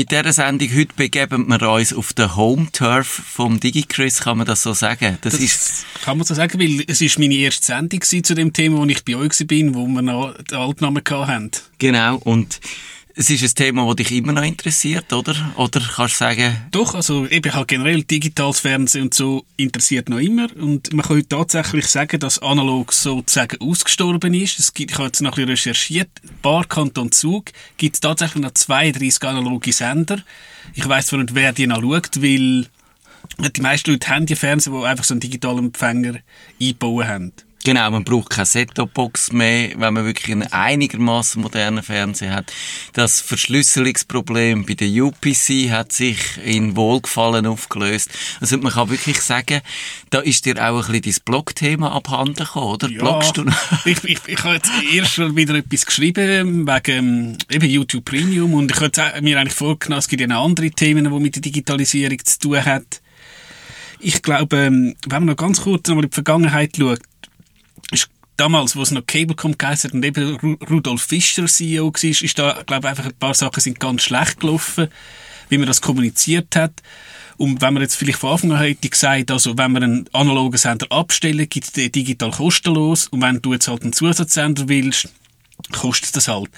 Mit dieser Sendung heute begeben wir uns auf den Home-Turf vom DigiChris, kann man das so sagen? Das, das ist kann man so sagen, weil es ist meine erste Sendung zu dem Thema, wo ich bei euch bin, wo wir noch den Altnamen hatten. Genau, und es ist ein Thema, das dich immer noch interessiert, oder? Oder kannst du sagen... Doch, also eben halt generell digitales Fernsehen und so interessiert noch immer. Und man kann heute tatsächlich sagen, dass analog sozusagen ausgestorben ist. Es gibt, ich habe jetzt noch ein bisschen recherchiert, Bar Kanton Zug gibt es tatsächlich noch 32 analoge Sender. Ich weiss zwar nicht, wer die noch schaut, weil die meisten Leute haben die Fernseher, die einfach so einen digitalen Empfänger eingebaut haben. Genau, man braucht keine Set-Top-Box mehr, wenn man wirklich einen einigermaßen modernen Fernseher hat. Das Verschlüsselungsproblem bei der UPC hat sich in Wohlgefallen aufgelöst. Also man kann wirklich sagen, da ist dir auch ein bisschen dein Blog-Thema abhanden gekommen, oder? Ja, Bloggst du ich, ich, ich habe jetzt erst schon wieder etwas geschrieben wegen ähm, eben YouTube Premium und ich habe mir eigentlich vorgenommen, es gibt ja noch andere Themen, die mit der Digitalisierung zu tun haben. Ich glaube, ähm, wenn man noch ganz kurz nochmal in die Vergangenheit schaut, damals, wo es noch Cablecom geheißen und eben Rudolf Fischer CEO war, ist da, glaube ich, einfach ein paar Sachen sind ganz schlecht gelaufen, wie man das kommuniziert hat. Und wenn man jetzt vielleicht von Anfang an hätte gesagt, also wenn man einen analogen Sender abstellen, gibt es den digital kostenlos und wenn du jetzt halt einen Zusatzsender willst, kostet das halt.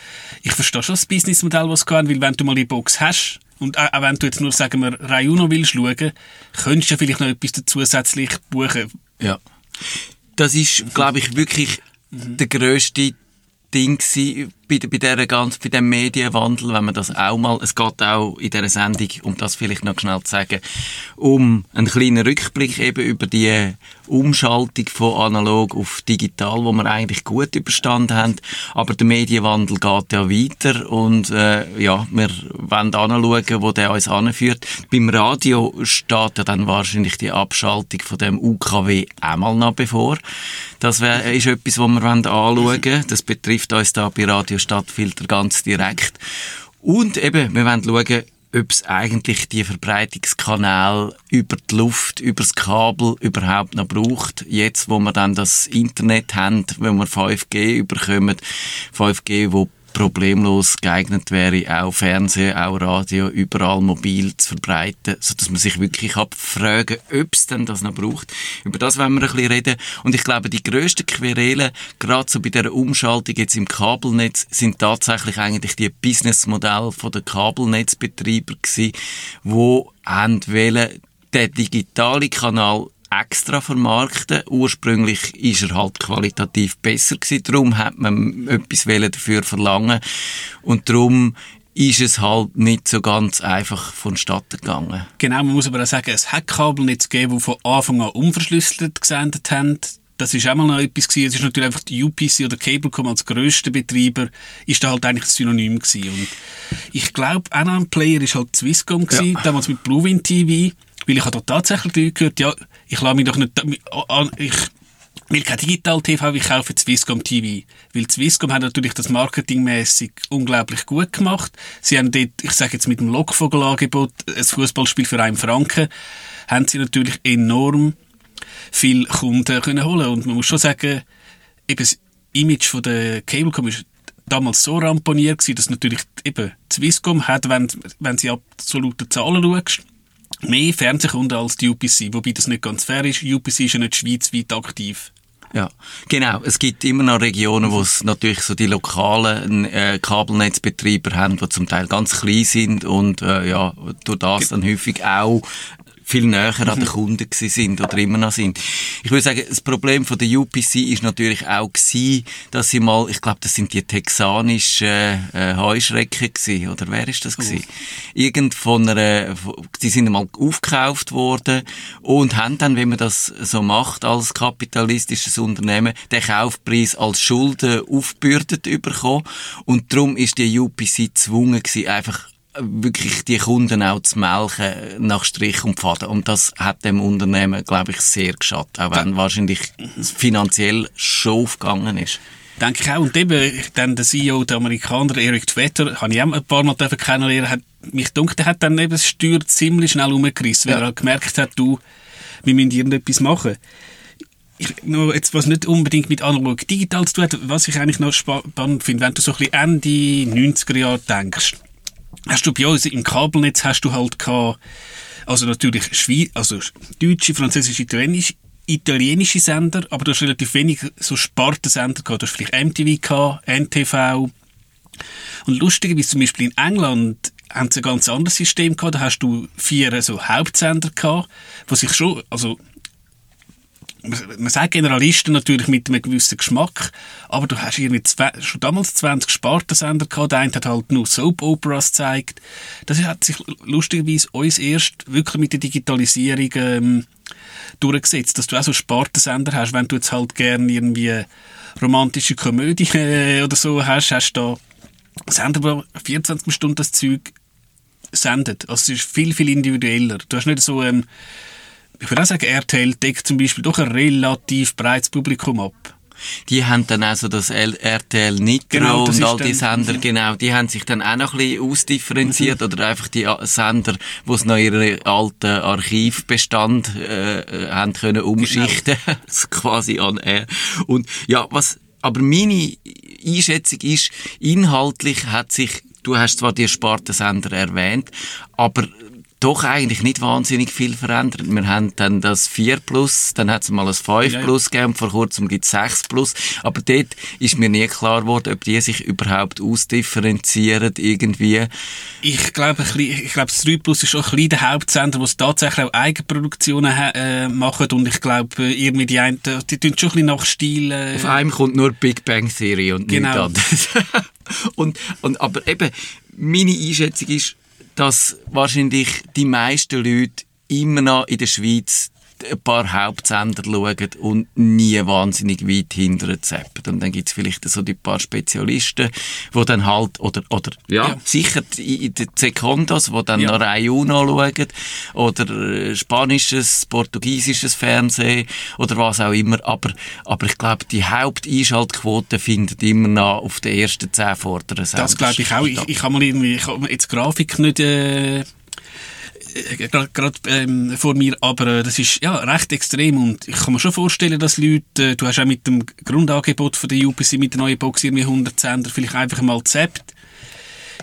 Ich verstehe schon das Businessmodell, was geht, weil wenn du mal die Box hast, und auch wenn du jetzt nur, sagen wir, Rayuno willst schauen, könntest du ja vielleicht noch etwas zusätzlich buchen. Ja das ist, glaube ich, wirklich mhm. der grösste Ding bei, bei, dieser ganz, bei dem Medienwandel, wenn man das auch mal, es geht auch in dieser Sendung, um das vielleicht noch schnell zu sagen, um einen kleinen Rückblick eben über die Umschaltung von analog auf digital, wo wir eigentlich gut überstanden haben. Aber der Medienwandel geht ja weiter und äh, ja, wir wollen anschauen, wo der uns anführt. Beim Radio steht ja dann wahrscheinlich die Abschaltung von dem UKW einmal noch bevor. Das wär, ist etwas, was wir anschauen wollen. Das betrifft uns da bei Radio Stadtfilter ganz direkt. Und eben, wir wollen schauen, ob es eigentlich die Verbreitungskanäle über die Luft, über das Kabel überhaupt noch braucht. Jetzt, wo wir dann das Internet haben, wenn wir 5G überkommen, 5G, wo problemlos geeignet wäre, auch Fernsehen, auch Radio, überall mobil zu verbreiten, so dass man sich wirklich abfragen, ob es denn das noch braucht. Über das wollen wir ein bisschen reden. Und ich glaube, die grössten Querelen, gerade so bei der Umschaltung jetzt im Kabelnetz, sind tatsächlich eigentlich die Businessmodelle der Kabelnetzbetreiber gewesen, haben wollen, der digitale Kanal extra vermarkten. Ursprünglich ist er halt qualitativ besser gewesen, darum hat man etwas dafür verlangen und darum ist es halt nicht so ganz einfach vonstatten gegangen. Genau, man muss aber auch sagen, es hat Kabelnetz gegeben, die von Anfang an unverschlüsselt gesendet haben. Das ist auch mal noch etwas gewesen. Es ist natürlich einfach die UPC oder Cablecom als grösster Betreiber, ist da halt eigentlich das Synonym gewesen. Und ich glaube, auch noch ein Player ist halt Swisscom gewesen, ja. damals mit Bluewind TV. Weil ich habe da tatsächlich gehört, ja, ich lasse mich doch nicht, ich will kein Digital-TV, ich kaufe Swisscom TV. Weil Swisscom hat natürlich das marketingmäßig unglaublich gut gemacht. Sie haben dort, ich sage jetzt mit dem Lockvogel-Angebot, ein Fußballspiel für einen Franken, haben sie natürlich enorm viele Kunden können holen Und man muss schon sagen, eben das Image von der Cablecom ist damals so ramponiert gewesen, dass natürlich eben Swisscom hat, wenn, wenn sie absolute Zahlen schaust, mehr Fernsehkunden als die UPC, wobei das nicht ganz fair ist. UPC ist ja nicht schweizweit aktiv. Ja, genau. Es gibt immer noch Regionen, wo es natürlich so die lokalen äh, Kabelnetzbetreiber haben, die zum Teil ganz klein sind und äh, ja, durch das dann häufig auch viel näher an den mhm. Kunden sind oder immer noch sind. Ich würde sagen, das Problem von der UPC ist natürlich auch gewesen, dass sie mal, ich glaube, das sind die texanischen äh, Heuschrecken gewesen, oder wer ist das gewesen? Irgend von einer, die sind mal aufgekauft worden und haben dann, wenn man das so macht als kapitalistisches Unternehmen, den Kaufpreis als Schulden aufbürdet bekommen und darum ist die UPC gezwungen gewesen, einfach wirklich die Kunden auch zu melken nach Strich und Faden. Und das hat dem Unternehmen, glaube ich, sehr geschadet, auch wenn wahrscheinlich finanziell schon aufgegangen ist. Denke ich auch. Und eben, dann der CEO, der Amerikaner, Eric Tvetter, habe ich auch ein paar Mal kennenlernen hat mich gedacht, der hat dann eben das Steuer ziemlich schnell umgerissen, weil ja. er halt gemerkt hat, du, wir müssen irgendetwas machen. Ich, noch jetzt, was nicht unbedingt mit analog digital zu tun hat, was ich eigentlich noch spannend finde, wenn du so ein bisschen Ende 90er Jahre denkst, hast du bei uns im Kabelnetz hast du halt gehabt, also natürlich Schweiz, also deutsche, französische, italienische, italienische Sender, aber du hast relativ wenig so Spartensender gehabt. Du hast vielleicht MTV gehabt, NTV. Und lustigerweise zum Beispiel in England haben sie ein ganz anderes System gehabt. Da hast du vier so Hauptsender gehabt, wo sich schon, also man sagt Generalisten natürlich mit einem gewissen Geschmack, aber du hast irgendwie schon damals 20 Spartensender gehabt, der eine hat halt nur Soap-Operas gezeigt. Das hat sich lustigerweise uns erst wirklich mit der Digitalisierung ähm, durchgesetzt, dass du auch so Spartensender hast, wenn du jetzt halt gerne irgendwie romantische Komödie äh, oder so hast, hast du da Sender, wo 24 Stunden das Zeug sendet. Also es ist viel, viel individueller. Du hast nicht so ähm, ich würde auch sagen, RTL deckt zum Beispiel doch ein relativ breites Publikum ab. Die haben dann also das RTL Nitro genau, und all die Sender, genau, die haben sich dann auch noch ein bisschen ausdifferenziert mhm. oder einfach die Sender, wo es noch ihren alten Archivbestand äh, äh, haben können umschichten, genau. quasi an R. Und ja, was aber meine Einschätzung ist, inhaltlich hat sich Du hast zwar die Spartensender erwähnt, aber doch eigentlich nicht wahnsinnig viel verändert. Wir haben dann das 4 Plus, dann hat es mal ein 5 ja. Plus gegeben, vor kurzem gibt es 6 Plus. Aber dort ist mir nie klar geworden, ob die sich überhaupt ausdifferenzieren irgendwie. Ich glaube, ich glaube, das 3 Plus ist schon ein bisschen der Hauptsender, wo es tatsächlich auch Eigenproduktionen äh, machen und ich glaube, irgendwie die einen, die tun schon ein bisschen nach Stil... Äh, Auf einem kommt nur Big Bang Theory und genau. nichts anderes. und, und, aber eben, meine Einschätzung ist, dass wahrscheinlich die meisten Leute immer noch in der Schweiz ein paar Hauptsender schauen und nie wahnsinnig weit hinterher zappen. Und dann gibt es vielleicht so die paar Spezialisten, die dann halt, oder, oder ja, ja. sicher die, die Secondos, die dann ja. noch Rai Uno schauen, oder äh, spanisches, portugiesisches Fernsehen, oder was auch immer. Aber, aber ich glaube, die Haupteinschaltquote findet immer noch auf den ersten zehn vorderen Sendern Das glaube ich auch. Ich, ich habe mal irgendwie, ich habe jetzt Grafik nicht... Äh äh, gerade ähm, vor mir, aber äh, das ist ja recht extrem und ich kann mir schon vorstellen, dass Leute, äh, du hast auch mit dem Grundangebot von der UPC mit der neuen Box irgendwie 100 Sender vielleicht einfach mal zappt.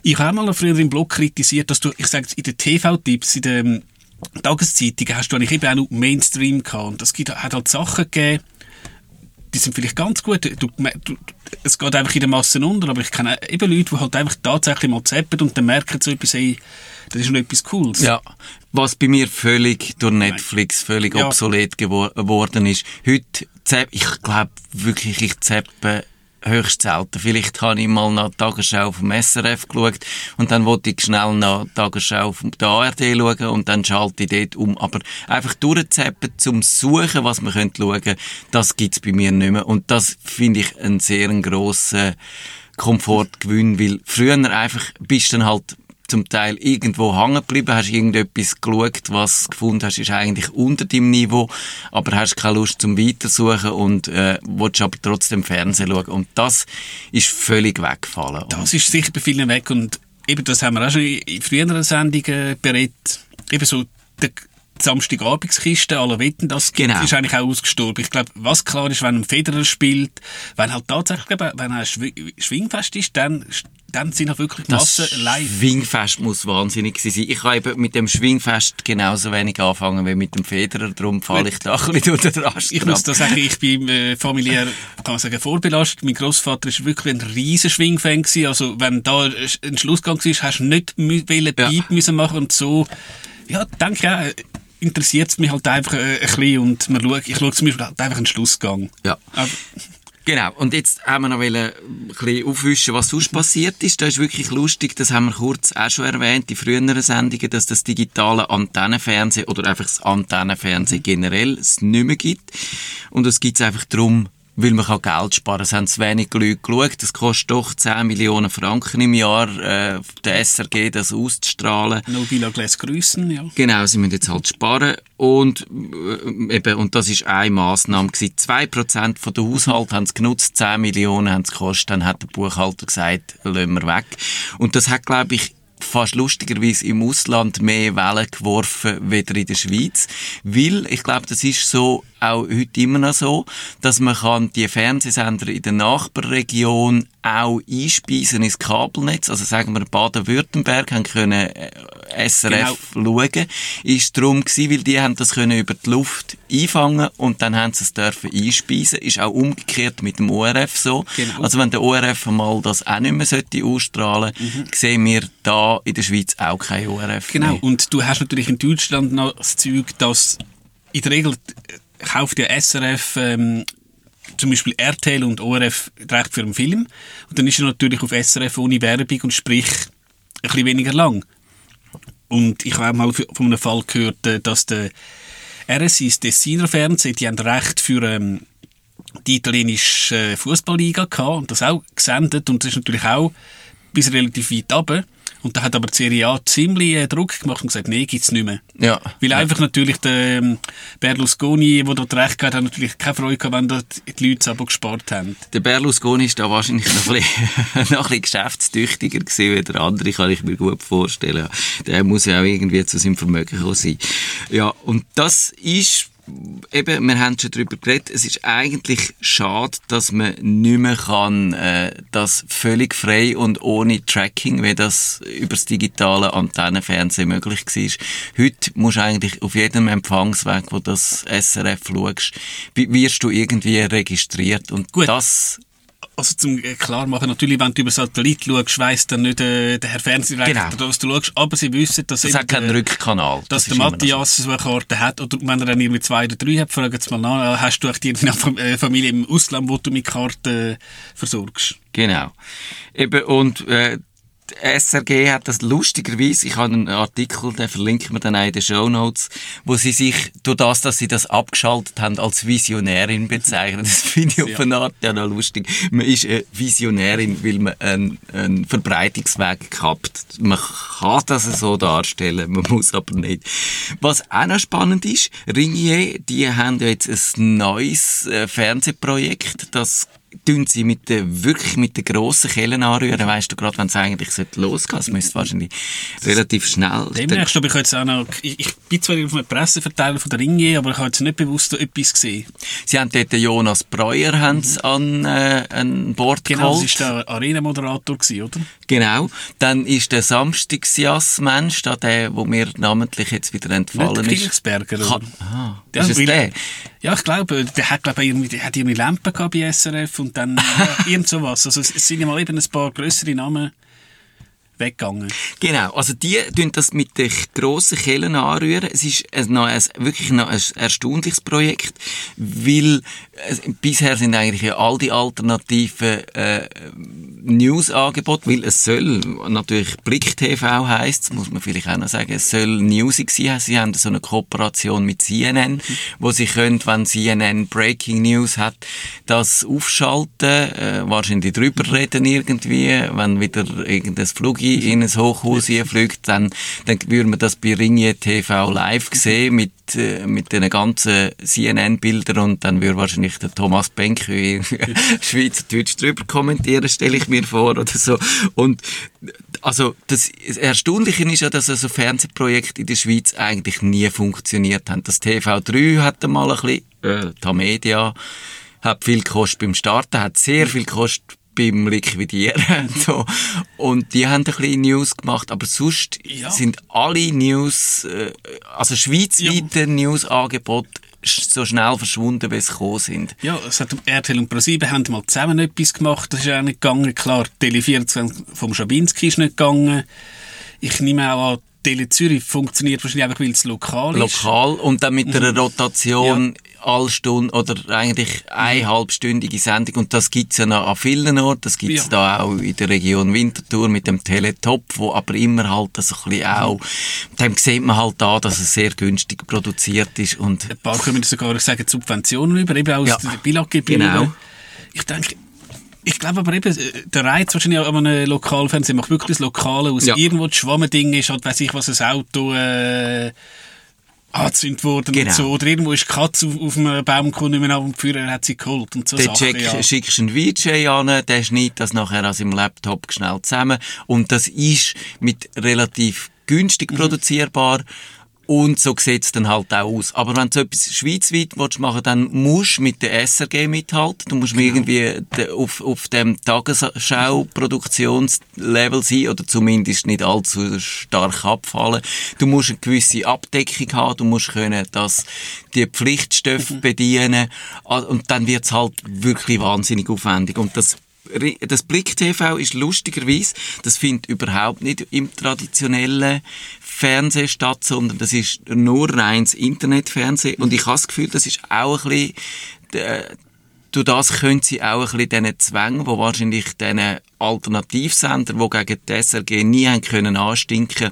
Ich habe mal früher im Blog kritisiert, dass du, ich sage in den TV-Tipps, in den Tageszeitungen hast du eigentlich eben auch noch Mainstream gehabt und es gibt, hat halt Sachen gegeben, die sind vielleicht ganz gut. Du, du, es geht einfach in der Masse unter, aber ich kenne eben Leute, die halt einfach tatsächlich mal zappen und dann merken so etwas, hey, das ist schon etwas Cooles. Ja, was bei mir völlig durch Netflix völlig ja. obsolet geworden ist. Heute, ich glaube wirklich, ich zappe höchst selten. Vielleicht habe ich mal nach Tagesschau auf dem SRF geschaut und dann wollte ich schnell nach Tagesschau auf der ARD schauen und dann schalte ich dort um. Aber einfach durchzappen zum Suchen, was man könnte schauen, das gibt's bei mir nicht mehr. Und das finde ich einen sehr grossen Komfortgewinn, weil früher einfach bist du dann halt zum Teil irgendwo hängen geblieben, hast irgendetwas geschaut, was du gefunden hast, ist eigentlich unter deinem Niveau, aber hast keine Lust zum Weitersuchen und äh, willst aber trotzdem Fernsehen schauen. Und das ist völlig weggefallen. Das ist sicher bei vielen weg und eben das haben wir auch schon in früheren Sendungen berät. Eben so der Samstagabendskiste, alle wetten, das genau. ist eigentlich auch ausgestorben. Ich glaube, was klar ist, wenn ein Federer spielt, wenn halt tatsächlich, wenn ein Schwingfest ist, dann dann sind auch wirklich Massen das live. Schwingfest muss wahnsinnig sein. Ich kann eben mit dem Schwingfest genauso wenig anfangen wie mit dem Federer, darum falle ich da ein bisschen durch den Rast. Ich muss da sagen, ich bin äh, familiär, kann man sagen, vorbelastet. Mein Großvater ist wirklich ein riesen Schwingfan gewesen. Also, wenn da ein Schlussgang war, hast du nicht wollen, ja. Piep müssen machen und so. Ja, denke ich auch, interessiert es mich halt einfach äh, ein bisschen und man schaut, ich schaue zum Beispiel halt einfach einen Schlussgang. Ja. Aber, Genau. Und jetzt haben wir noch ein bisschen aufwischen, was sonst passiert ist. Das ist wirklich lustig. Das haben wir kurz auch schon erwähnt, in früheren Sendungen, dass das digitale Antennenfernsehen oder einfach das Antennenfernsehen generell es nicht mehr gibt. Und es gibt es einfach darum, weil man kann Geld sparen. Es haben zu wenig Leute geschaut. Das kostet doch 10 Millionen Franken im Jahr, äh, der SRG das auszustrahlen. Nobila Glass grüßen, ja. Genau, sie müssen jetzt halt sparen. Und, äh, eben, und das ist eine Massnahme gewesen. 2% von der Haushalt haben es genutzt, 10 Millionen haben es gekostet. Dann hat der Buchhalter gesagt, lassen wir weg. Und das hat, glaube ich, fast lustigerweise im Ausland mehr Wellen geworfen, weder in der Schweiz. Weil, ich glaube, das ist so, auch heute immer noch so, dass man kann die Fernsehsender in der Nachbarregion auch einspeisen ins Kabelnetz. Also sagen wir, Baden-Württemberg haben können äh, SRF genau. schauen. Ist darum gewesen, weil die haben das können über die Luft einfangen und dann haben sie es dürfen einspeisen. Ist auch umgekehrt mit dem ORF so. Genau. Also wenn der ORF mal das auch nicht mehr sollte ausstrahlen, mhm. sehen wir da in der Schweiz auch kein ORF Genau. Mehr. Und du hast natürlich in Deutschland noch das Zeug, dass in der Regel kauft ja SRF ähm, zum Beispiel RTL und ORF Recht für einen Film. Und dann ist er natürlich auf SRF ohne Werbung und sprich ein bisschen weniger lang. Und ich habe mal von einem Fall gehört, äh, dass der RSI, das Tessiner Fernsehen, die haben Recht für ähm, die italienische Fußballliga gehabt und das auch gesendet und das ist natürlich auch bis relativ weit runter. Und da hat aber die Serie A ziemlich äh, Druck gemacht und gesagt, nee, gibt's nicht mehr. Ja. Weil ja. einfach natürlich der ähm, Berlusconi, der dort recht gehabt hat, natürlich keine Freude gehabt, wenn dort die Leute es aber gespart haben. Der Berlusconi ist da wahrscheinlich noch ein bisschen, noch ein bisschen geschäftstüchtiger gewesen wie der andere, kann ich mir gut vorstellen. Der muss ja auch irgendwie zu seinem Vermögen gekommen sein. Ja, und das ist eben, wir haben schon darüber geredet, es ist eigentlich schade, dass man nicht mehr kann, äh, das völlig frei und ohne Tracking, wie das über das digitale Antennenfernsehen möglich war. Heute musst du eigentlich auf jedem Empfangsweg, wo das SRF schaust, wirst du irgendwie registriert und Gut. das also zum äh, klar machen, natürlich, wenn du über Satellit schaust, weiss dann nicht äh, der Herr Fernsehdirektor, Genau. was du schaust, aber sie wissen, dass das eben hat keinen der- Rückkanal. dass Das der. Matthias so eine Karte hat, oder wenn er dann irgendwie zwei oder drei hat, fragen sie mal nach, hast du echt irgendeine äh, Familie im Ausland, wo du mit Karten äh, versorgst? Genau. Eben, und äh, SRG hat das lustigerweise, ich habe einen Artikel, den verlinken wir dann auch in den Show Notes, wo sie sich, durch das, dass sie das abgeschaltet haben, als Visionärin bezeichnen. Das finde ich auf eine Art ja noch lustig. Man ist eine Visionärin, weil man einen, einen Verbreitungsweg gehabt. Man kann das so darstellen, man muss aber nicht. Was auch noch spannend ist, Ringier, die haben ja jetzt ein neues äh, Fernsehprojekt, das tun sie mit der, wirklich mit der grossen Kellen anrühren, weißt du, gerade wenn es eigentlich losgehen, es müsste wahrscheinlich relativ schnell. Demnächst, ich jetzt auch noch, ich, ich bin zwar auf einem Presseverteiler von der Ringier, aber ich habe jetzt nicht bewusst etwas gesehen. Sie haben dort den Jonas Breuer haben sie an, äh, an Bord Genau, das geholt. war der Arena-Moderator, oder? Genau. Dann ist der Samstagsjass-Mensch, da der, wo mir namentlich jetzt wieder entfallen Nicht der ist. Kilingsberger, Ka oder? ah, Ja, ist es der? Ja, ich glaube, der hat, glaube ich, irgendwie, der hat irgendwie Lampen gehabt bei SRF und dann ja, irgend sowas. Also es sind ja mal eben ein paar grössere Namen weggegangen. Genau, also die tun das mit den grossen Kellen anrühren. Es ist ein, noch ein, wirklich noch ein erstaunliches Projekt, weil es, bisher sind eigentlich all die alternativen äh, News-Angebote, weil es soll natürlich Blick TV heisst, muss man vielleicht auch noch sagen, es soll Newsig sein. Sie haben so eine Kooperation mit CNN, wo sie können, wenn CNN Breaking News hat, das aufschalten, äh, wahrscheinlich drüber reden irgendwie, wenn wieder irgendein Flug in ein Hochhaus fliegt, dann, dann würden wir das bei Ringier TV live sehen mit, äh, mit den ganzen CNN-Bildern und dann würde wahrscheinlich der Thomas Benke Schweizerdeutsch drüber kommentieren, stelle ich mir vor oder so. Und also das Erstaunliche ist ja, dass also Fernsehprojekte in der Schweiz eigentlich nie funktioniert haben. Das TV3 hat einmal ein bisschen, äh, Tamedia hat viel gekostet beim Starten, hat sehr viel gekostet beim Liquidieren. so. Und die haben ein bisschen News gemacht, aber sonst Ja. sind alle News, äh, also schweizweite News-Angebote sch- so schnell verschwunden, wie sie gekommen sind. Ja, es hat RTL und ProSieben haben mal zusammen etwas gemacht, das ist auch nicht gegangen. Klar, Tele 24 vom Schabinski ist nicht gegangen. Ich nehme auch an, Tele Zürich funktioniert wahrscheinlich einfach, weil es lokal ist. Lokal und dann mit einer Rotation alle Stunde oder eigentlich eine halbstündige Sendung und das gibt's ja noch an vielen Orten, das gibt's Ja. da auch in der Region Winterthur mit dem Teletop, wo aber immer halt so ein bisschen auch, dem sieht man halt da, dass es sehr günstig produziert ist und Ein paar können sogar sagen, Subventionen über, eben aus Ja. der Bilaggebühren. Genau. Ich denke, ich glaube aber eben, der Reiz wahrscheinlich an einem Lokalfernsehen macht wirklich das Lokale aus. Ja. Irgendwo das Schwammending ist, halt, weiss ich was, ein Auto, äh, angezündet worden Genau. und so. Oder irgendwo ist die Katze auf, auf einem Baum gekommen nicht mehr und die Führer hat sie geholt und so Der Sachen. check, ja. schickst einen VJ an, der schneidet das nachher an seinem Laptop schnell zusammen und das ist mit relativ Mhm. günstig produzierbar und so sieht's dann halt auch aus. Aber wenn du etwas schweizweit willst machen dann musst du mit der SRG mithalten. Du musst Genau. irgendwie auf, auf dem Tagesschau-Produktionslevel sein oder zumindest nicht allzu stark abfallen. Du musst eine gewisse Abdeckung haben, du musst können, dass die Pflichtstoffe Mhm. bedienen Ah, und dann wird's halt wirklich wahnsinnig aufwendig. Und das das Blick TV ist lustigerweise, das findet überhaupt nicht im traditionellen Fernsehen statt, sondern das ist nur reines Internetfernsehen. Und ich habe das Gefühl, das ist auch ein bisschen, äh, durch das können sie auch ein bisschen diesen Zwängen, wo wahrscheinlich diesen Alternativsender, die gegen die SRG nie haben können anstinken,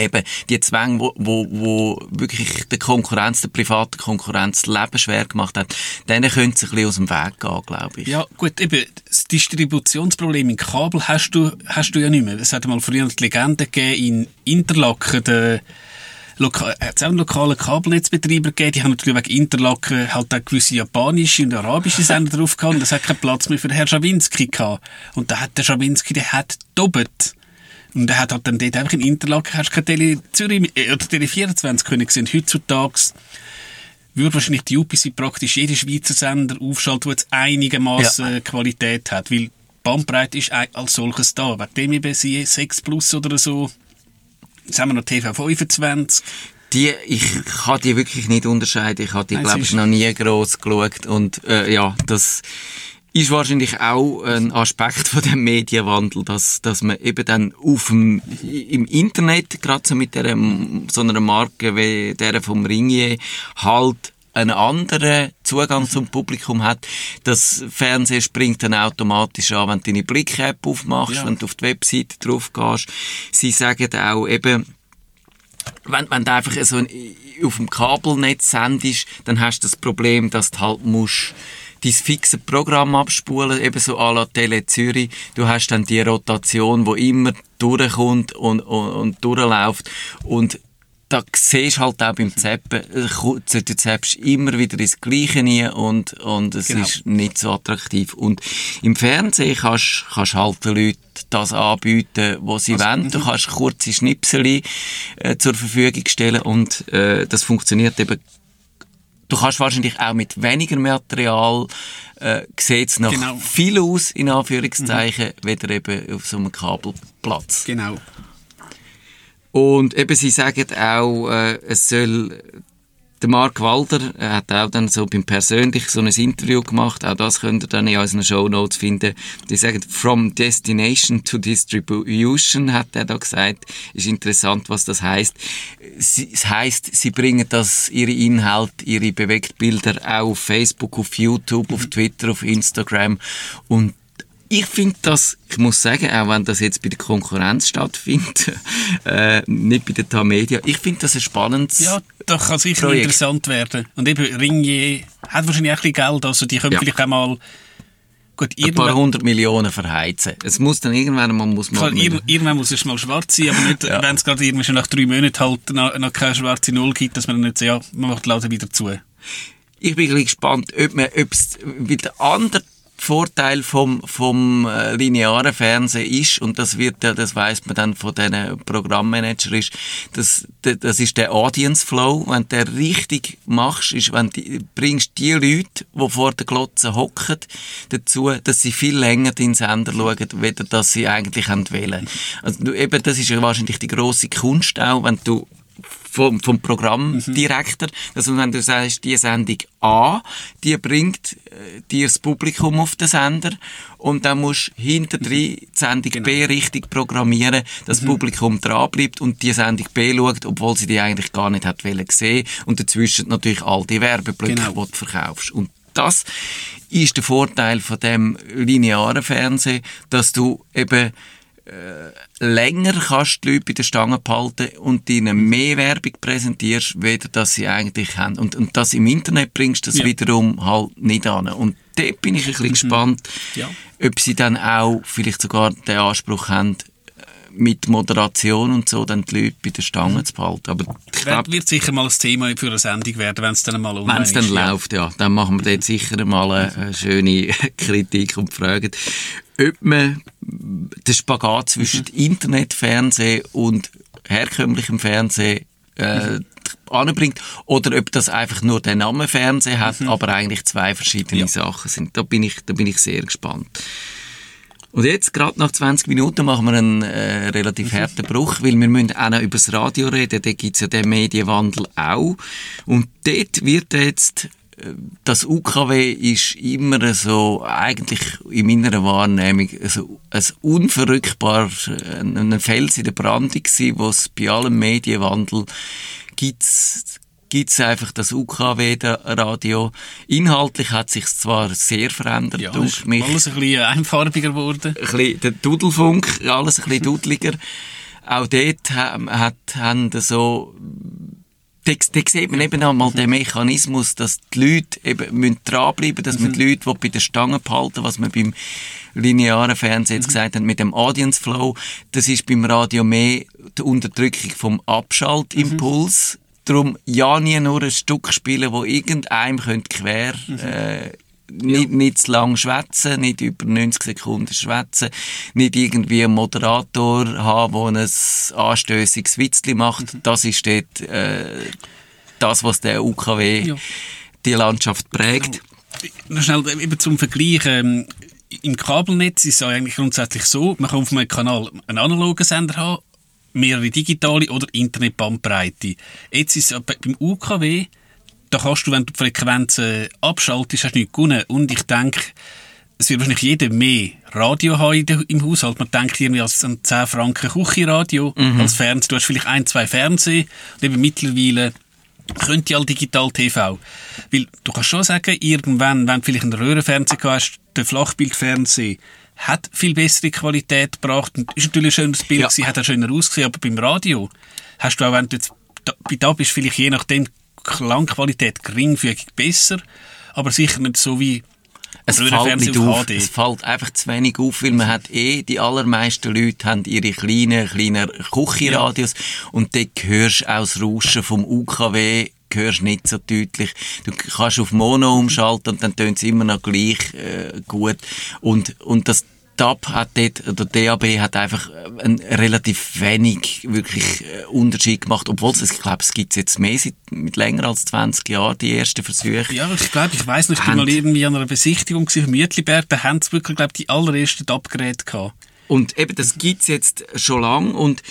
eben die Zwänge, wo, wo, wo wirklich der Konkurrenz, der privaten Konkurrenz das Leben schwer gemacht hat, denen können sie ein bisschen aus dem Weg gehen, glaube ich. Ja, gut, eben, das Distributionsproblem in Kabel hast du, hast du ja nicht mehr. Es hat mal früher die Legende gegeben, in Interlaken, der Loka hat es auch einen lokalen Kabelnetzbetreiber gegeben, die haben natürlich wegen Interlaken halt auch gewisse japanische und arabische Sender drauf gehabt und das hat keinen Platz mehr für Herrn Schawinski gehabt. Und da hat der Schawinski, der hat doppelt. Und er hat halt dann dort einfach in Interlaken, hast du keine Tele Zürich, äh, oder Tele 24 können sehen. Heutzutage würde wahrscheinlich die UPC praktisch jeden Schweizer Sender aufschalten, der jetzt einigermaßen Ja. Qualität hat, weil die Bandbreite ist als solches da. Wegen dem eben sie 6 Plus oder so. Jetzt haben wir noch TV 25. Die, ich kann die wirklich nicht unterscheiden. Ich habe die, glaube ich, noch nie gross geschaut. Und äh, ja, das ist wahrscheinlich auch ein Aspekt von dem Medienwandel, dass, dass man eben dann auf dem, im Internet, gerade so mit der, so einer Marke wie der vom Ringier, halt einen anderen Zugang zum Publikum hat. Das Fernsehen springt dann automatisch an, wenn du deine Blick-App aufmachst, Ja. wenn du auf die Webseite drauf gehst. Sie sagen auch eben, wenn, wenn du einfach so ein, auf dem Kabelnetz sendest, dann hast du das Problem, dass du halt musst dein fixe Programm abspulen, eben so à la Tele Zürich. Du hast dann die Rotation, wo immer durchkommt und, und, und durchläuft. Und da siehst du halt auch beim Zappen, äh, du zappst immer wieder ins Gleiche rein und, und es Genau. ist nicht so attraktiv. Und im Fernsehen kannst kannst halt den Leuten das anbieten, was sie wollen. Du kannst kurze Schnipsel äh, zur Verfügung stellen und äh, das funktioniert eben Du kannst wahrscheinlich auch mit weniger Material äh, sieht's noch Genau. viel aus, in Anführungszeichen, weder eben auf so einem Kabelplatz. Genau. Und eben, sie sagen auch, äh, es soll, der Mark Walder äh, hat auch dann so beim Persönlich so ein Interview gemacht, auch das könnt ihr dann in unseren Shownotes finden. Die sagen, from destination to distribution, hat er da gesagt. Ist interessant, was das heißt. Es heißt, sie bringen das, ihre Inhalte, ihre Bewegtbilder auch auf Facebook, auf YouTube, auf Twitter, auf Instagram und ich finde das, ich muss sagen, auch wenn das jetzt bei der Konkurrenz stattfindet, äh, nicht bei der TAMedia, ich finde das ein spannendes Ja, das kann sicher Projekt. interessant werden. Und eben, Ringier hat wahrscheinlich auch ein bisschen Geld, also die können Ja. vielleicht auch mal... Gut, ein paar hundert Millionen verheizen. Es muss dann irgendwann mal, muss klar, man, ir- irgendwann muss es mal schwarz sein, aber nicht, Ja. wenn es gerade irgendwie schon nach drei Monaten halt noch, noch keine schwarze Null gibt, dass man dann nicht so, ja, man macht lauter wieder zu. ich bin gespannt, ob man, ob es, weil der andere Vorteil vom, vom äh, linearen Fernsehen ist, und das wird ja, das weiß man dann von diesen Programmmanager ist, das, das das ist der Audience Flow. Wenn du den richtig machst, ist, wenn du bringst die Leute, die vor der Glotze hocken, dazu, dass sie viel länger den Sender schauen, weder dass sie eigentlich wollen. Also, eben, das ist ja wahrscheinlich die grosse Kunst auch, wenn du vom, vom Programmdirektor. Also wenn du sagst, die Sendung A, die bringt äh, dir das Publikum auf den Sender und dann musst du hinter die Sendung B richtig programmieren, dass das Publikum dranbleibt und die Sendung B schaut, obwohl sie die eigentlich gar nicht hat wollen sehen und dazwischen natürlich all die Werbeblöcke, Genau. die du verkaufst. Und das ist der Vorteil von dem linearen Fernsehen, dass du eben länger kannst die Leute bei der Stange behalten und ihnen mehr Werbung präsentierst, weder dass sie eigentlich haben. Und, und das im Internet bringst, das Ja. wiederum halt nicht an. Und dort bin ich ein bisschen gespannt, Ja. ob sie dann auch vielleicht sogar den Anspruch haben, äh, mit Moderation und so dann die Leute bei der Stange zu behalten. Aber ich glaub, wird sicher mal ein Thema für eine Sendung werden, wenn es dann mal Wenn es dann ist, läuft, ja. Dann machen wir dort sicher mal eine, eine schöne Kritik und fragen, ob man den Spagat zwischen mhm. Internetfernsehen und herkömmlichem Fernsehen äh, mhm. anbringt oder ob das einfach nur den Namen Fernsehen hat, mhm. aber eigentlich zwei verschiedene ja. Sachen sind. Da bin ich, da bin ich sehr gespannt. Und jetzt, gerade nach 20 Minuten, machen wir einen äh, relativ harten Bruch, weil wir müssen auch noch über das Radio reden. Da gibt's ja den Medienwandel auch. Und dort wird jetzt äh, das UKW ist immer so, eigentlich in meiner Wahrnehmung, also ein unverrückbar, ein Fels in der Brandung gewesen, wo es bei allem Medienwandel gibt's gibt es einfach das UKW-Radio. Inhaltlich hat sich zwar sehr verändert ja, durch mich. Alles ein bisschen einfarbiger geworden. Ein bisschen der Dudelfunk, alles ein bisschen dudeliger. Auch dort hat, haben so da, da sieht man eben einmal den Mechanismus, dass die Leute eben müssen dranbleiben dass man die mhm. Leute die bei der Stange behalten was man beim linearen Fernsehen jetzt mhm. gesagt hat, mit dem Audience Flow, das ist beim Radio mehr die Unterdrückung vom Abschaltimpuls. Darum ja nie nur ein Stück spielen, wo irgendeinem quer mhm. äh, nicht, ja. nicht zu lang schwätzen, nicht über 90 Sekunden schwätzen, nicht irgendwie einen Moderator haben, der ein anstößiges Witzli macht. Mhm. Das ist dort äh, das, was der UKW ja. die Landschaft prägt. Noch schnell eben zum Vergleich. Ähm, Im Kabelnetz ist es eigentlich grundsätzlich so, man kann auf einem Kanal einen analogen Sender haben mehrere digitale oder Internetbandbreite. Jetzt ist es beim UKW, da kannst du, wenn du die Frequenzen abschaltest, hast du nichts gewonnen. Und ich denke, es wird wahrscheinlich jeder mehr Radio haben im Haushalt. Man denkt irgendwie an 10 Franken Küchenradio mhm. als Fernseher. Du hast vielleicht ein, zwei Fernseher. Und eben mittlerweile könnte all digital TV. Weil du kannst schon sagen, irgendwann, wenn du vielleicht einen Röhrenfernseher hast, den Flachbildfernseher, hat viel bessere Qualität gebracht und ist natürlich ein schönes Bild ja. gewesen, hat auch schöner ausgesehen, aber beim Radio hast du auch, wenn du jetzt da, bei da bist, vielleicht je nachdem Klangqualität geringfügig besser, aber sicher nicht so wie es fällt nicht auf. HD. Es fällt einfach zu wenig auf, weil man hat eh, die allermeisten Leute haben ihre kleinen, kleinen Küchenradios ja. und dort hörst du auch das Rauschen vom UKW hörst nicht so deutlich. Du kannst auf Mono umschalten und dann tönt es immer noch gleich äh, gut. Und, und das DAB hat dort, oder DAB hat einfach äh, ein relativ wenig wirklich äh, Unterschied gemacht, obwohl es, ich glaube, es gibt jetzt mehr seit, mit länger als 20 Jahren, die ersten Versuche. Ja, ich glaube, ich weiß noch, ich bin mal irgendwie an einer Besichtigung im Mütliberg, da haben sie wirklich, glaube die allerersten DAB-Geräte gehabt. Und eben, das gibt's jetzt schon lang und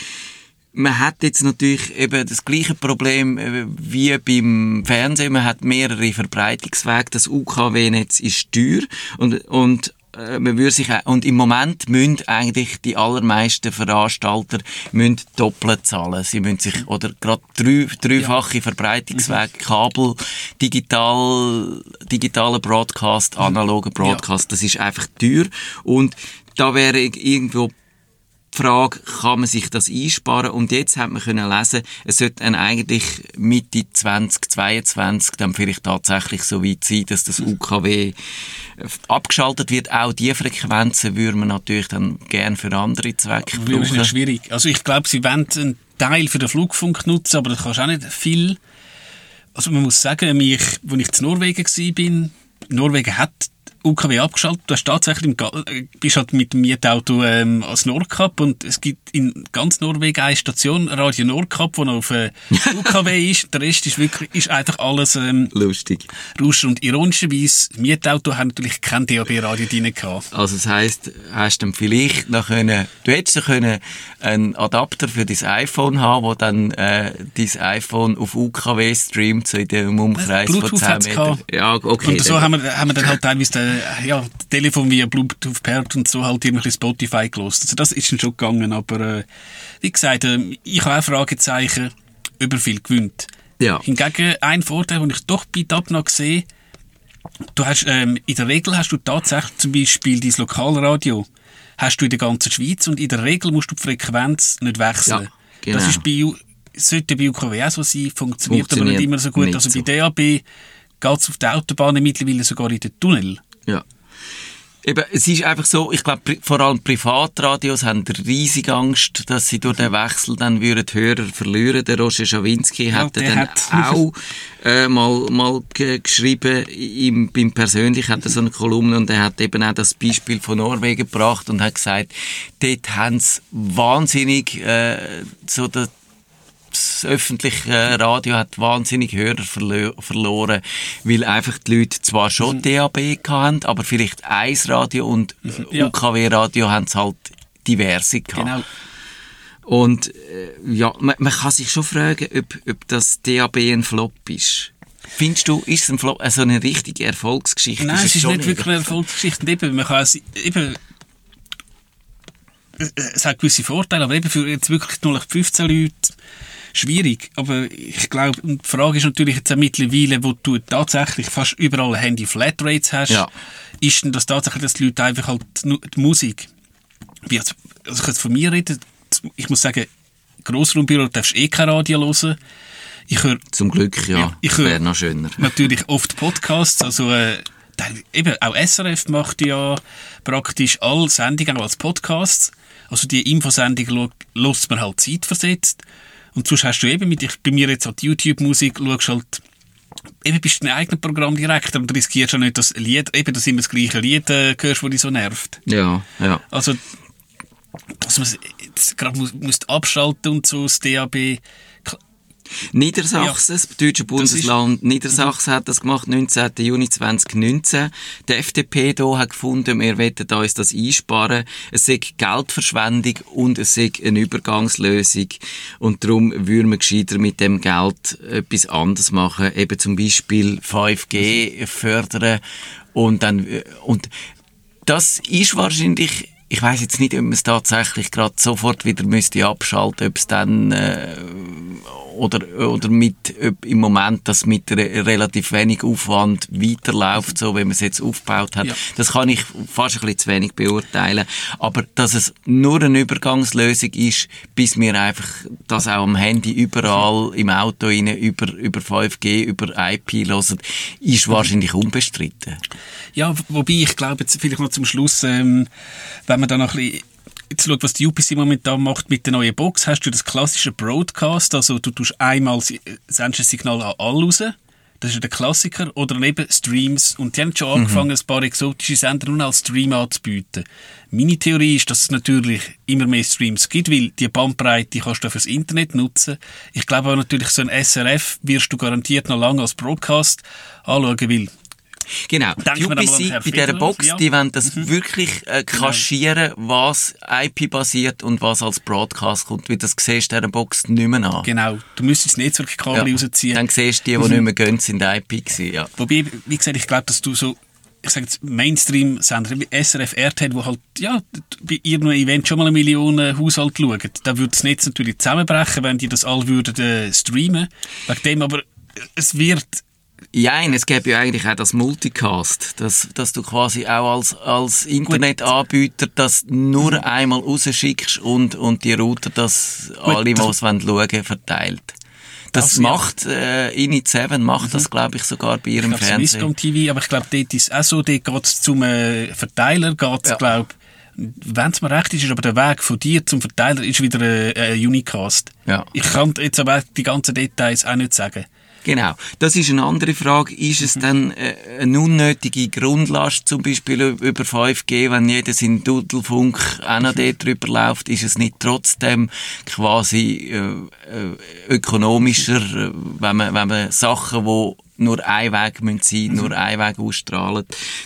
man hat jetzt natürlich eben das gleiche Problem äh, wie beim Fernsehen. Man hat mehrere Verbreitungswege. Das UKW-Netz ist teuer und, und äh, man würde sich und im Moment müssen eigentlich die allermeisten Veranstalter müssen doppelt zahlen. Sie müssen sich oder gerade drei, dreifache ja. Verbreitungsweg, mhm. Kabel, digital, digitaler Broadcast, mhm. analoger Broadcast. Ja. Das ist einfach teuer und da wäre irgendwo die Frage, kann man sich das einsparen? Und jetzt hat man können lesen, es sollte dann eigentlich Mitte 2022 dann vielleicht tatsächlich so weit sein, dass das UKW abgeschaltet wird. Auch die Frequenzen würde man natürlich dann gern für andere Zwecke brauchen. Das ist schwierig. Also ich glaube, sie wollen einen Teil für den Flugfunk nutzen, aber das kannst auch nicht viel. Also man muss sagen, mich, als ich in Norwegen war, Norwegen hat UKW abgeschaltet. Du hast tatsächlich im, äh, bist halt mit dem Mietauto ähm, als Nordkap und es gibt in ganz Norwegen eine Station, Radio Nordkap, die auf äh, UKW ist. Der Rest ist wirklich, ist einfach alles ähm, lustig. Rausch. Und ironischerweise, das Mietauto hat natürlich kein DAB-Radio drin gehabt. Also das heisst, hast du vielleicht noch können, du hättest noch können einen Adapter für dein iPhone haben, wo dann äh, dein iPhone auf UKW streamt, so in dem Umkreis Bluetooth von 10 Metern. Ja, okay. Und so haben wir, haben wir dann halt teilweise äh, ja, Telefon via Bluetooth paired und so halt irgendwie Spotify gelost. Also das ist schon gegangen, aber äh, wie gesagt, äh, ich habe auch Fragezeichen, über viel gewinnt. Ja. Hingegen ein Vorteil, den ich doch bei DAB noch sehe, du hast, ähm, in der Regel hast du tatsächlich zum Beispiel dein Lokalradio hast du in der ganzen Schweiz und in der Regel musst du die Frequenz nicht wechseln. Ja, genau. Das ist bei, sollte bei UKW auch so sein, funktioniert, funktioniert aber nicht immer so gut. Also bei DAB geht es auf der Autobahn mittlerweile sogar in den Tunnel. Ja. Eben, es ist einfach so, ich glaube, vor allem Privatradios haben riesige Angst, dass sie durch den Wechsel dann würden Hörer verlieren. Der Roger Schawinski ja, hat dann hat auch äh, mal, mal geschrieben, im, beim Persönlich hat er so eine Kolumne und er hat eben auch das Beispiel von Norwegen gebracht und hat gesagt, dort haben sie wahnsinnig äh, so das, das öffentliche Radio hat wahnsinnig Hörer verlo verloren, weil einfach die Leute zwar schon mhm. DAB hatten, aber vielleicht eins Radio und mhm. ja. UKW-Radio haben es halt diverse gehabt. Genau. Und äh, ja, man, man, kann sich schon fragen, ob, ob das DAB ein Flop ist. Findest du, ist es ein Flop, also eine richtige Erfolgsgeschichte? Nein, ist es ist nicht wirklich eine Erfolgsgeschichte. Eben, man kann es, eben, es hat gewisse Vorteile, aber eben für jetzt wirklich nur 15 Leute schwierig. Aber ich glaube, die Frage ist natürlich jetzt auch mittlerweile, wo du tatsächlich fast überall Handy-Flatrates hast, ja. ist denn das tatsächlich, dass die Leute einfach halt die Musik, also ich kann von mir reden, ich muss sagen, Grossraumbüro darfst eh kein Radio hören. Ich höre, Zum Glück, ja. ja wäre noch schöner. Natürlich oft Podcasts, also äh, eben auch SRF macht ja praktisch alle Sendungen auch als Podcasts. Also die Infosendung lässt man halt zeitversetzt. Und sonst hast du eben mit, ich, bei mir jetzt halt YouTube-Musik, schaust halt, eben bist du dein eigener Programmdirektor und riskierst ja nicht, dass Lied, eben, dass immer das gleiche Lied äh, hörst, das dich so nervt. Ja, ja. Also, dass man gerade muss, muss abschalten und so, das DAB, Niedersachsen, ja. das deutsche Bundesland Niedersachsen hat das gemacht, 19. Juni 2019. Die FDP hier hat gefunden, wir wollen uns das einsparen. Es sei Geldverschwendung und es sei eine Übergangslösung. Und darum würden wir gescheiter mit dem Geld etwas anderes machen. Eben zum Beispiel 5G fördern und dann, und das ist wahrscheinlich ich weiß jetzt nicht, ob man es tatsächlich gerade sofort wieder müsste abschalten, ob es dann äh, oder, oder mit, im Moment das mit re relativ wenig Aufwand weiterläuft, so wie man es jetzt aufgebaut hat. Ja. Das kann ich fast ein bisschen zu wenig beurteilen. Aber dass es nur eine Übergangslösung ist, bis wir einfach das auch am Handy überall im Auto rein, über, über 5G, über IP hören, ist wahrscheinlich unbestritten. Ja, wobei ich glaube, jetzt vielleicht noch zum Schluss, ähm, wenn man da noch ein bisschen jetzt schau, was die UPC momentan macht mit der neuen Box, hast du das klassische Broadcast, also du tust einmal, sendest ein Signal an alle raus, das ist der Klassiker, oder eben Streams, und die haben schon mhm. angefangen, ein paar exotische Sender nun als Stream anzubieten. Meine Theorie ist, dass es natürlich immer mehr Streams gibt, weil die Bandbreite kannst du fürs Internet nutzen. Ich glaube aber natürlich, so ein SRF wirst du garantiert noch lange als Broadcast anschauen, weil Genau. die UPC bei dieser Box, ja. die wollen das mhm. wirklich äh, genau. kaschieren, was IP-basiert und was als Broadcast kommt, weil das siehst du dieser Box nicht mehr an. Genau. Du müsstest das Netzwerkkabel ja. rausziehen. Dann siehst du die, die mhm. nicht mehr gehen, sind IP gewesen, ja. Wobei, wie gesagt, ich glaube, dass du so ich sage jetzt Mainstream-Sender wie SRF, RTL, wo halt, ja, bei irgendeinem Event schon mal eine Million Haushalt schauen, da würde das Netz natürlich zusammenbrechen, wenn die das all würden äh, streamen. Wegen dem aber, es wird ja, es gäbe ja eigentlich auch das Multicast, dass, dass du quasi auch als, als Internetanbieter das nur mhm. einmal rausschickst und, und die Router das Gut. alle, die es schauen verteilt. Das, das macht, äh, Init 7 macht mhm. das, glaube ich, sogar bei ihrem ich Fernsehen. Swisscom TV, aber ich glaube, dort ist auch so, dort geht es zum äh, Verteiler, geht's, ja. glaube wenn es mir recht ist, ist aber der Weg von dir zum Verteiler ist wieder ein, ein Unicast. Ja. Ich kann jetzt aber die ganzen Details auch nicht sagen. Genau. Das ist eine andere Frage. Ist es dann äh, eine unnötige Grundlast, zum Beispiel über 5G, wenn jeder seinen Dudelfunk auch noch dort drüber läuft, ist es nicht trotzdem quasi äh, äh, ökonomischer, äh, wenn man, wenn man Sachen, die nur ein Weg müssen sein, nur ein Weg ausstrahlen.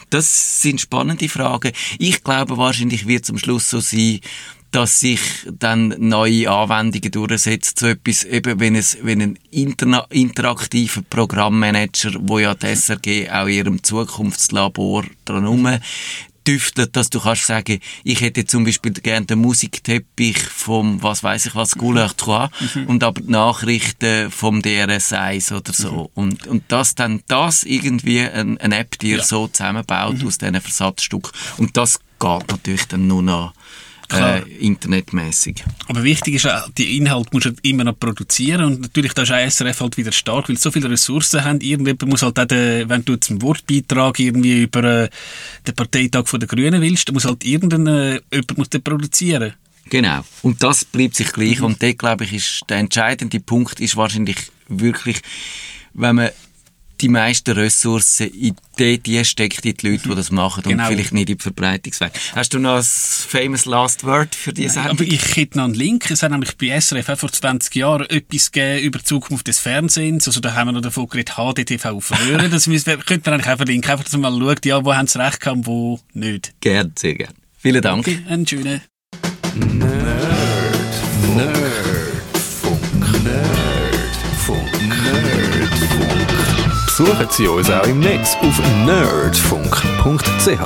Das sind spannende Fragen. Ich glaube, wahrscheinlich wird es am Schluss so sein, dass sich dann neue Anwendungen durchsetzt, so etwas, eben wenn es, wenn ein interna interaktiver Programmmanager, wo ja die SRG auch in ihrem Zukunftslabor dran herum düftet, dass du kannst sagen, ich hätte zum Beispiel gerne den Musikteppich vom, was weiß ich was, Couleur 3 mhm. und aber die Nachrichten vom DRS1 oder so. Mhm. Und, und dass dann das irgendwie eine ein App dir ja. so zusammenbaut mhm. aus diesen Versatzstücken. Und das geht natürlich dann nur noch äh, internetmäßig. Aber wichtig ist auch, die Inhalte musst du immer noch produzieren und natürlich da ist auch SRF halt wieder stark, weil so viele Ressourcen haben. Irgendjemand muss halt auch, den, wenn du zum Wortbeitrag irgendwie über äh, den Parteitag der Grünen willst, dann muss halt irgendein äh, jemand muss den produzieren. Genau. Und das bleibt sich gleich. Mhm. Und da, glaube ich, ist der entscheidende Punkt ist wahrscheinlich wirklich, wenn man die meisten Ressourcen in die, die steckt, in die Leute, die das machen genau. und vielleicht nicht in die Verbreitungsweg. Hast du noch ein famous last word für diese Sendung? Aber ich hätte noch einen Link. Es hat nämlich bei SRF auch vor 20 Jahren etwas gegeben über die Zukunft des Fernsehens. Also da haben wir noch davon geredet, HDTV auf Röhren. Das müssen, könnte man eigentlich auch verlinken. Einfach, dass man mal schaut, ja, wo haben sie recht gehabt und wo nicht. Gern, sehr gern. Vielen Dank. Okay, einen schönen. Nerdfunk. Nerdfunk. Besuchen Sie uns auch im Netz auf nerdfunk.ch.